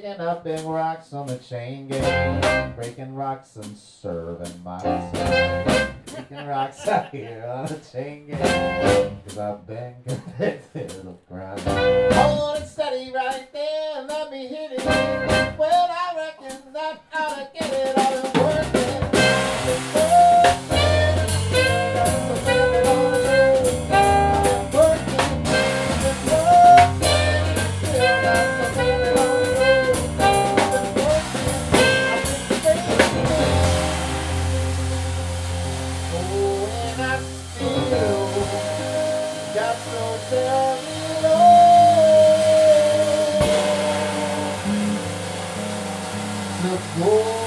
Digging up big rocks on the chain gang, breaking rocks and serving my myself. Breaking rocks out here on the chain gang, cause I've been convicted of crime. Hold it steady right there, let me hit it. Well, I reckon that I'll get it all. cannot feel. Got no